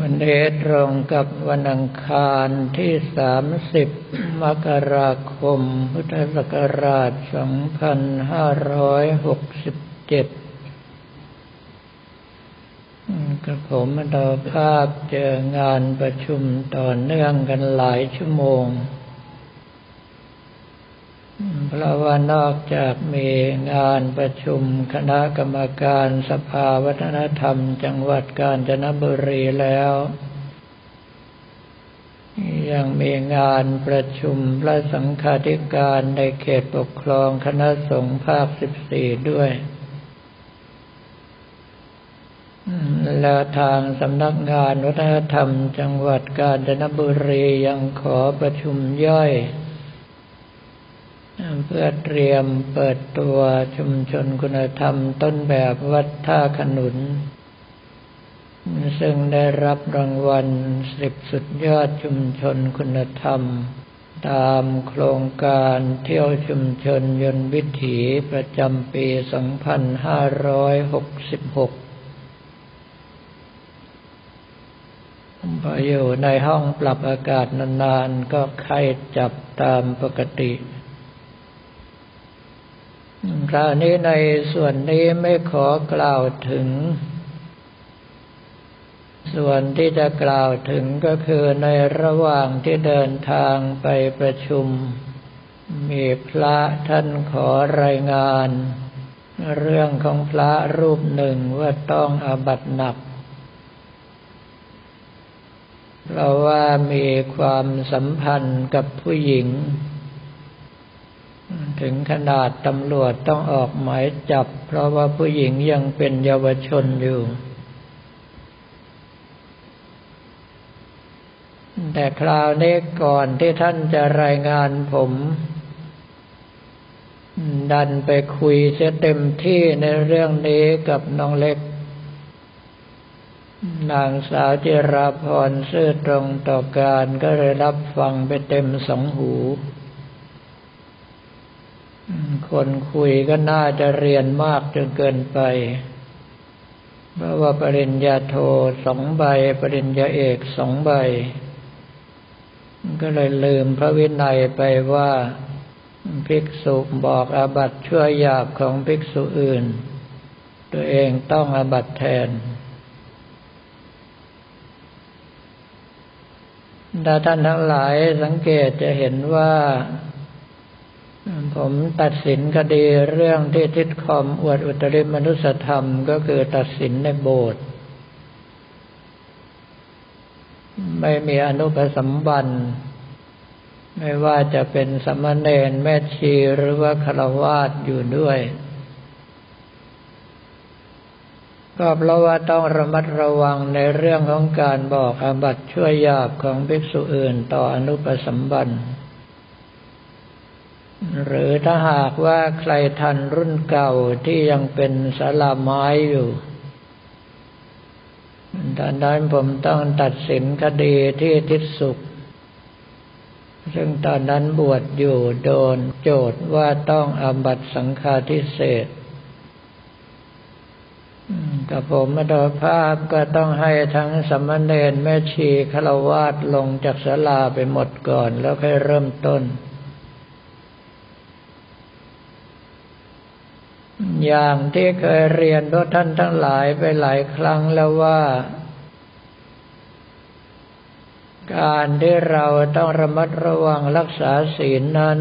วันนี้ตรงกับวันอังคารที่สามสิบมกราคม พุทธศักราชสองพันห้าร้อยหกสิบเจ็ดกระผมดาภาพเจองานประชุมต่อเนื่องกันหลายชั่วโมง เพราะว่านอกจากมีงานประชุมคณะกรรมการสภาวัฒนธรรม จังหวัดกาญจนบุรีแล้ว ยังมีงานประชุมพระสังฆาธิการในเขตปกครองคณะสงฆ์ภาคสิบสี่ด้วยแล้วทางสำนักงานวัฒนธรรม จังหวัดกาญจนบุรียังขอประชุมย่อย เพื่อเตรียมเปิดตัวชุมชนคุณธรรมต้นแบบวัดท่าขนุน ซึ่งได้รับรางวัลสิบสุดยอดชุมชนคุณธรรม ตามโครงการเที่ยวชุมชนยนต์วิถีประจำปี 2566พออยู่ในห้องปรับอากาศนานๆ ก็ไข้จับตามปกติ คราวนี้ในส่วนนี้ไม่ขอกล่าวถึง ส่วนที่จะกล่าวถึงก็คือในระหว่างที่เดินทางไปประชุม มีพระท่านขอรายงาน เรื่องของพระรูปหนึ่งว่าต้องอาบัตหนัก เพราะว่ามีความสัมพันธ์กับผู้หญิง ถึงขนาดตำรวจต้องออกหมายจับ เพราะว่าผู้หญิงยังเป็นเยาวชนอยู่ แต่คราวนี้ก่อนที่ท่านจะรายงานผม ดันไปคุยเสียเต็มที่ในเรื่องนี้กับน้องเล็ก นางสาวจิราพรซื่อตรงต่อการก็เลยรับฟังไปเต็มสองหู คนคุยก็น่าจะเรียนมากจนเกินไป เพราะว่าปริญญาโทสองใบ ปริญญาเอกสองใบ ก็เลยลืมพระวินัยไปว่าภิกษุบอกอาบัตชั่วหยาบของภิกษุอื่น ตัวเองต้องอาบัตแทน ถ้าท่านทั้งหลายสังเกตจะเห็นว่า ผมตัดสินคดีเรื่องที่ทิศคอมอวดอุตริมนุสธรรมก็คือตัดสินในโบสถ์ไม่มีอนุปสัมบัน ไม่ว่าจะเป็นสมณเณรแม่ชีหรือว่าคาวาสอยู่ด้วย ก็เพราะว่าต้องระมัดระวังในเรื่องของการบอกอาบัติช่วยยาบของภิกษุอื่นต่ออนุปสัมบันธ์ หรือถ้าหากว่าใครทันรุ่นเก่าที่ยังเป็นสาลาไม้อยู่ตอนนั้นผมต้องตัดสินคดีที่ทิศสุข ซึ่งตอนนั้นบวชอยู่โดนโจทย์ว่าต้องอาบัตสังฆาทิเศษกับผมมาดภาพก็ต้องให้ทั้งสมณเณรแม่ชีฆราวาสลงจากศาลาไปหมดก่อนแล้วค่อยเริ่มต้น อย่างที่เคยเรียนพวกท่านทั้งหลายไปหลายครั้งแล้วว่า การที่เราต้องระมัดระวังรักษาศีลนั้น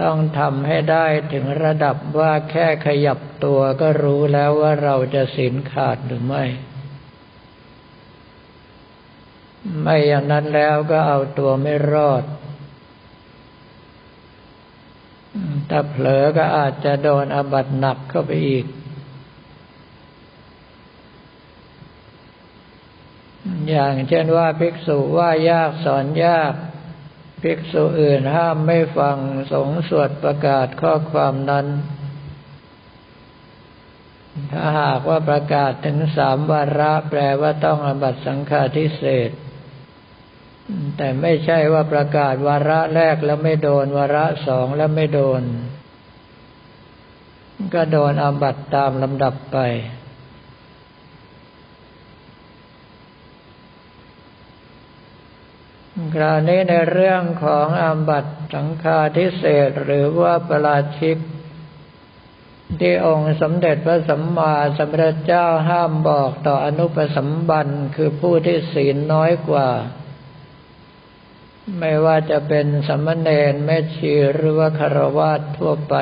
ต้องทำให้ได้ถึงระดับว่าแค่ขยับตัวก็รู้แล้วว่าเราจะศีลขาดหรือไม่ ไม่อย่างนั้นแล้วก็เอาตัวไม่รอด ถ้าเผลอก็อาจจะโดนอบัตหนักเข้าไปอีก อย่างเช่นว่าภิกษุว่ายากสอนยาก ภิกษุอื่นห้ามไม่ฟังสงสวดประกาศข้อความนั้น ถ้าหากว่าประกาศถึงสามวาระแปลว่าต้องอบัตสังฆาทิเศษ แต่ไม่ใช่ว่าประกาศวาระแรกแล้วไม่โดน วาระสองแล้วไม่โดน ก็โดนอาบัตตามลำดับไป คราวนี้ในเรื่องของอาบัตสังฆาทิเศษหรือว่าประราชิก ที่องค์สมเด็จพระสัมมาสัมพุทธเจ้าห้ามบอกต่ออนุปสัมบันคือผู้ที่ศีลน้อยกว่า ไม่ว่าจะเป็นสมณเณรแม่ชีหรือว่าคารวาสทั่วไป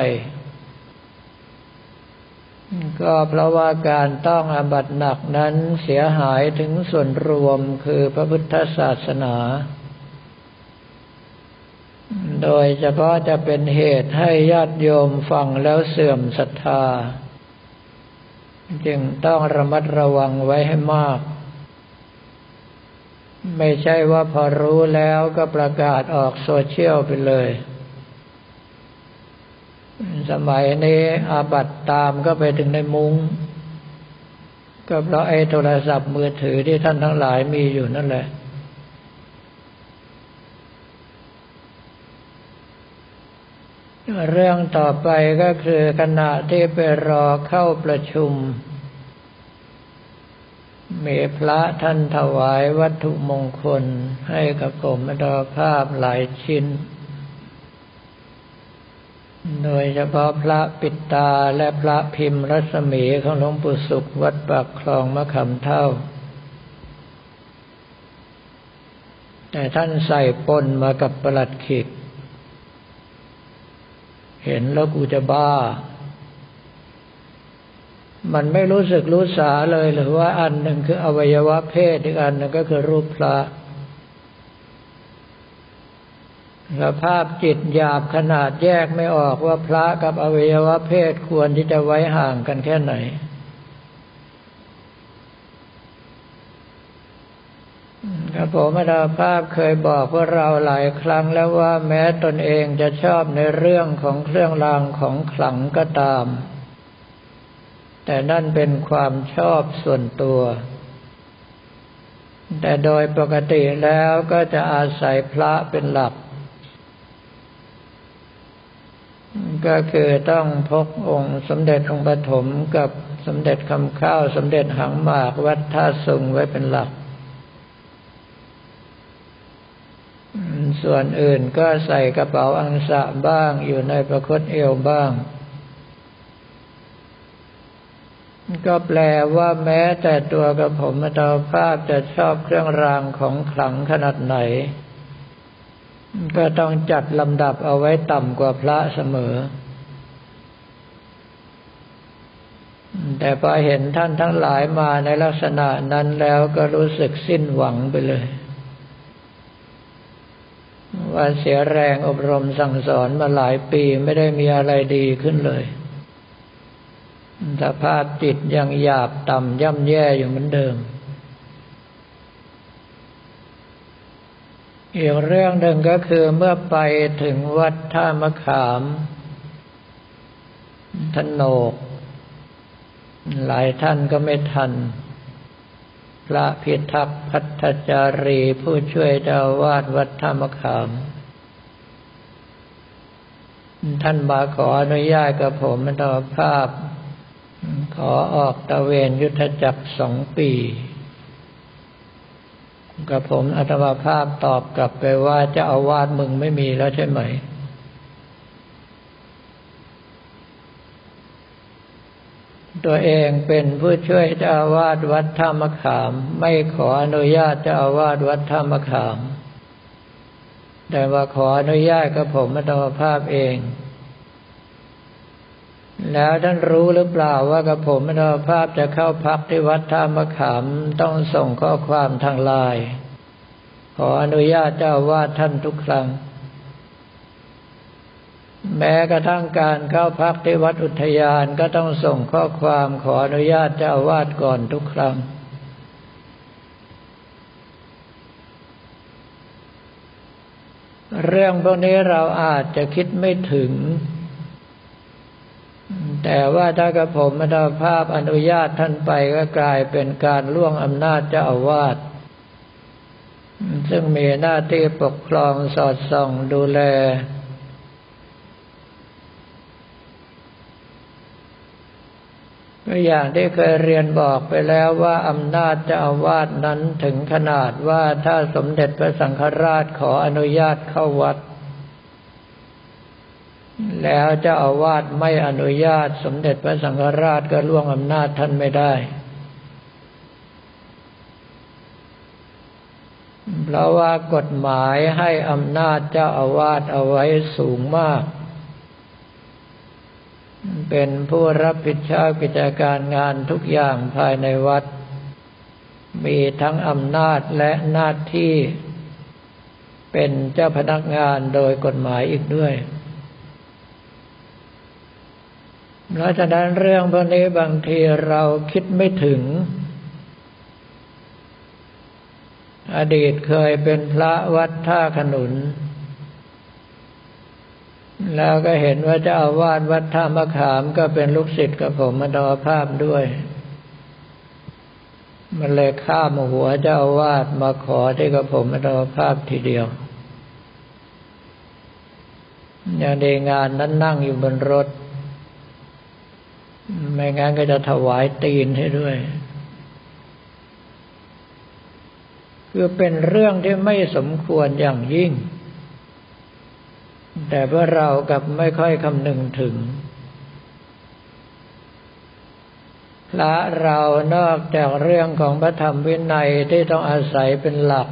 ก็เพราะว่าการต้องอาบัตหนักนั้นเสียหายถึงส่วนรวมคือพระพุทธศาสนา โดยเฉพาะจะเป็นเหตุให้ญาติโยมฟังแล้วเสื่อมศรัทธา จึงต้องระมัดระวังไว้ให้มาก ไม่ใช่ว่าพอรู้แล้วก็ประกาศออกโซเชียลไปเลย สมัยนี้อาบัตตามก็ไปถึงในมุง้ง ก็เพราะไอ้โทรศัพท์มือถือที่ท่านทั้งหลายมีอยู่นั่นแหละ เรื่องต่อไปก็คือขณะที่ไปรอเข้าประชุม มีพระท่านถวายวัตถุมงคลให้กับผมมดภาพหลายชิ้น โดยเฉพาะพระปิดตาและพระพิมพ์รัศมีของหลวงปู่สุขวัดปากคลองมะขามเท่า แต่ท่านใส่ปนมากับประหลัดขิก เห็นแล้วกูจะบ้า มันไม่รู้สึกรู้สาเลยหรือว่าอันหนึ่งคืออวัยวะเพศอีกอันหนึ่งก็คือรูปพระสภาพจิตหยาบขนาดแยกไม่ออกว่าพระกับอวัยวะเพศควรที่จะไว้ห่างกันแค่ไหน ครับผมอาดาภาพเคยบอกว่าเราหลายครั้งแล้วว่าแม้ตนเองจะชอบในเรื่องของเครื่องรางของขลังก็ตาม แต่นั่นเป็นความชอบส่วนตัว แต่โดยปกติแล้วก็จะอาศัยพระเป็นหลัก ก็คือต้องพกองค์สมเด็จองค์ปฐมกับสมเด็จคำข้าว สมเด็จหังหมากวัดท่าสุงไว้เป็นหลัก ส่วนอื่นก็ใส่กระเป๋าอังสะบ้างอยู่ในประคตเอวบ้าง ก็แปลว่าแม้แต่ตัวกระผมมตาภาพจะชอบเครื่องรางของขลังขนาดไหน ก็ต้องจัดลำดับเอาไว้ต่ำกว่าพระเสมอ แต่พอเห็นท่านทั้งหลายมาในลักษณะนั้นแล้วก็รู้สึกสิ้นหวังไปเลย ว่าเสียแรงอบรมสั่งสอนมาหลายปีไม่ได้มีอะไรดีขึ้นเลย สภาพจิตยังหยาบต่ำย่ำแย่อยู่เหมือนเดิม อีกเรื่องหนึ่งก็คือเมื่อไปถึงวัดท่ามะขามทนโนก หลายท่านก็ไม่ทัน พระพิทักษ์พัฒจารีผู้ช่วยเจ้าวาดวัดธรรมะขามท่านมาขออนุญาตกับผมอัตภาพ ขอออกตะเวนยุทธจักรสองปี กับผมอัตมาภาพตอบกลับไปว่าจะเอาวาดมึงไม่มีแล้วใช่ไหม ตัวเองเป็นผู้ช่วยเจ้าอาวาสวัดท่ามะขาม ไม่ขออนุญาตเจ้าอาวาสวัดท่ามะขาม แต่ว่าขออนุญาตกับผมมาตมภาพเอง แล้วท่านรู้หรือเปล่าว่ากับผมมาตมภาพจะเข้าพักที่วัดท่ามะขามต้องส่งข้อความทางไลน์ขออนุญาตเจ้าวาดท่านทุกครั้ง แม้กระทั่งการเข้าพักที่วัดอุทยานก็ต้องส่งข้อความขออนุญาตเจ้าวาดก่อนทุกครั้ง เรื่องพวกนี้เราอาจจะคิดไม่ถึง แต่ว่าถ้ากระผมมาดาภาพอนุญาตท่านไปก็กลายเป็นการล่วงอำนาจเจ้าอาวาสซึ่งมีหน้าที่ปกครองสอดส่องดูแล ก็อย่างที่เคยเรียนบอกไปแล้วว่าอำนาจเจ้าอาวาสนั้นถึงขนาดว่าถ้าสมเด็จพระสังฆราชขออนุญาตเข้าวัด แล้วเจ้าอาวาสไม่อนุญาตสมเด็จพระสังฆราชก็ล่วงอำนาจท่านไม่ได้ เพราะว่ากฎหมายให้อำนาจเจ้าอาวาสเอาไว้สูงมาก เป็นผู้รับผิดชอบกิจการงานทุกอย่างภายในวัด มีทั้งอำนาจและหน้าที่ เป็นเจ้าพนักงานโดยกฎหมายอีกด้วย เพราะฉะนั้นเรื่องพวกนี้บางทีเราคิดไม่ถึง อดีตเคยเป็นพระวัดท่าขนุน แล้วก็เห็นว่าเจ้าอาวาสวัดท่ามะขามก็เป็นลูกศิษย์กับผมมาดอภาพด้วย มันเลยข้ามหัวเจ้าวาสมาขอที่กับผมมาดอภาพทีเดียวอย่างในงานนั้นนั่งอยู่บนรถ ไม่งั้นก็จะถวายตีนให้ด้วย คือเป็นเรื่องที่ไม่สมควรอย่างยิ่ง แต่ว่าเรากับไม่ค่อยคำนึงถึงพระเรานอกจากเรื่องของพระธรรมวินัยที่ต้องอาศัยเป็นหลัก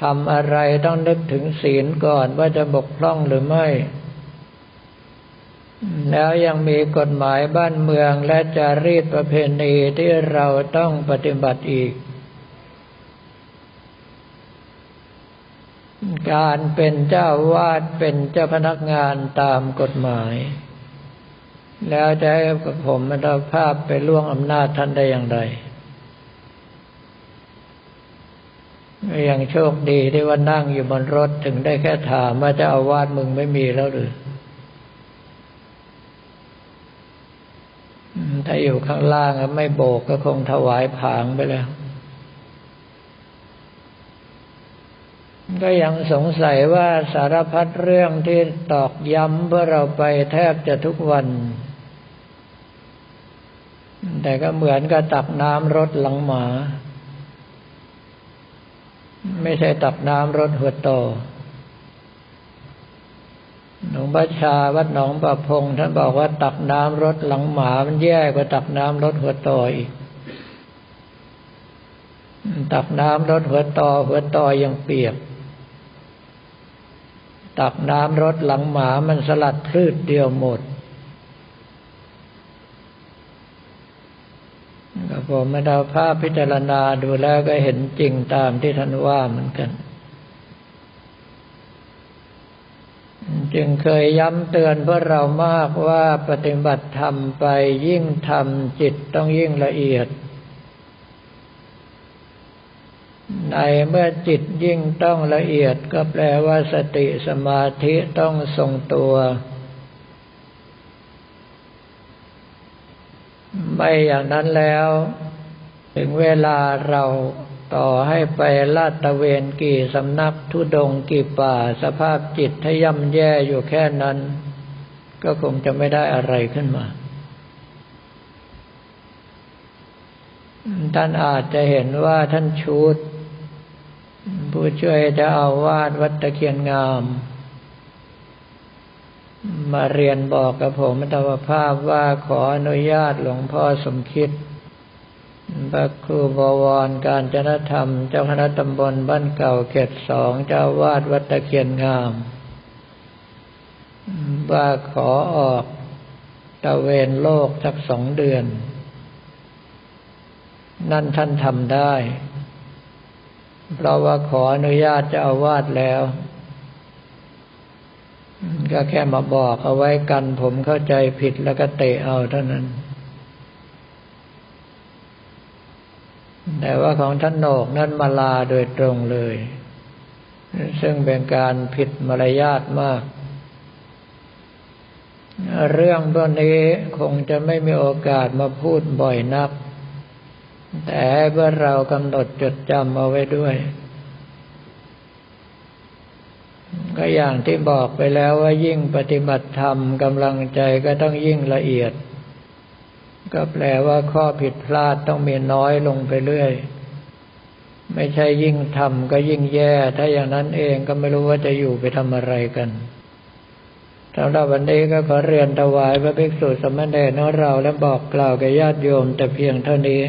ทำอะไรต้องนึกถึงศีลก่อนว่าจะบกพร่องหรือไม่ แล้วยังมีกฎหมายบ้านเมืองและจารีตประเพณีที่เราต้องปฏิบัติอีก การเป็นเจ้าวาดเป็นเจ้าพนักงานตามกฎหมาย แล้วจะให้ผมมาดภาพไปล่วงอำนาจท่านได้อย่างไร ยังโชคดีที่ว่านั่งอยู่บนรถถึงได้แค่ถามว่าจะเอาวาดมึงไม่มีแล้วหรือ ถ้าอยู่ข้างล่างไม่โบกก็คงถวายผางไปแล้ว ก็ยังสงสัยว่าสารพัดเรื่องที่ตอกย้ำเพื่อเราไปแทบจะทุกวัน แต่ก็เหมือนกับตักน้ำรถหลังหมา ไม่ใช่ตักน้ำรถหัวโต หลวงพ่อชาวัดหนองประพงท่านบอกว่าตักน้ำรถหลังหมามันแย่กว่าตักน้ำรถหัวโตออีก ตักน้ำรถหัวโตหัวโตยังเปียก ตักน้ำรถหลังหมามันสลัดพืชเดียวหมดก็ผมมาดาภาพพิจารณาดูแล้วก็เห็นจริงตามที่ท่านว่าเหมือนกัน จึงเคยย้ำเตือนพวกเรามากว่าปฏิบัติธรรมไปยิ่งทำจิตต้องยิ่งละเอียด ในเมื่อจิตยิ่งต้องละเอียดก็แปลว่าสติสมาธิต้องทรงตัว ไม่อย่างนั้นแล้ว ถึงเวลาเรา ต่อให้ไปลาดตะเวนกี่สำนักทุดงกี่ป่าสภาพจิตถ้าย่ำแย่อยู่แค่นั้น ก็คงจะไม่ได้อะไรขึ้นมา ท่านอาจจะเห็นว่าท่านชูดผู้ช่วยจะเอาวาดวัดตะเคียนงาม มาเรียนบอกกับผมธรรมภาพว่าขออนุญาตหลวงพ่อสมคิด พระครูบวรการจนธรรม เจ้าคณะตำบลบ้านเก่าเขตสองเจ้าวาดวัดตะเคียนงามว่าขอออกตะเวนโลกสักสองเดือน นั่นท่านทำได้ เพราะว่าขออนุญาตจะอาวาดแล้ว ก็แค่มาบอกเอาไว้กัน ผมเข้าใจผิดแล้วก็เตะเอาเท่านั้น แต่ว่าของท่านโหนกนั้นมาลาโดยตรงเลย ซึ่งเป็นการผิดมารยาทมาก เรื่องพวกนี้คงจะไม่มีโอกาสมาพูดบ่อยนัก แต่เมื่อเรากำหนดจดจำเอาไว้ด้วย ก็อย่างที่บอกไปแล้วว่ายิ่งปฏิบัติธรรมกำลังใจก็ต้องยิ่งละเอียด ก็แปลว่าข้อผิดพลาดต้องมีน้อยลงไปเรื่อย ไม่ใช่ยิ่งทำก็ยิ่งแย่ ถ้าอย่างนั้นเองก็ไม่รู้ว่าจะอยู่ไปทำอะไรกันสำหรับวันนี้ก็ขอเรียนถวายพระภิกษุสมณเณรของเราและบอกกล่าวแก่ญาติโยมแต่เพียงเท่านี้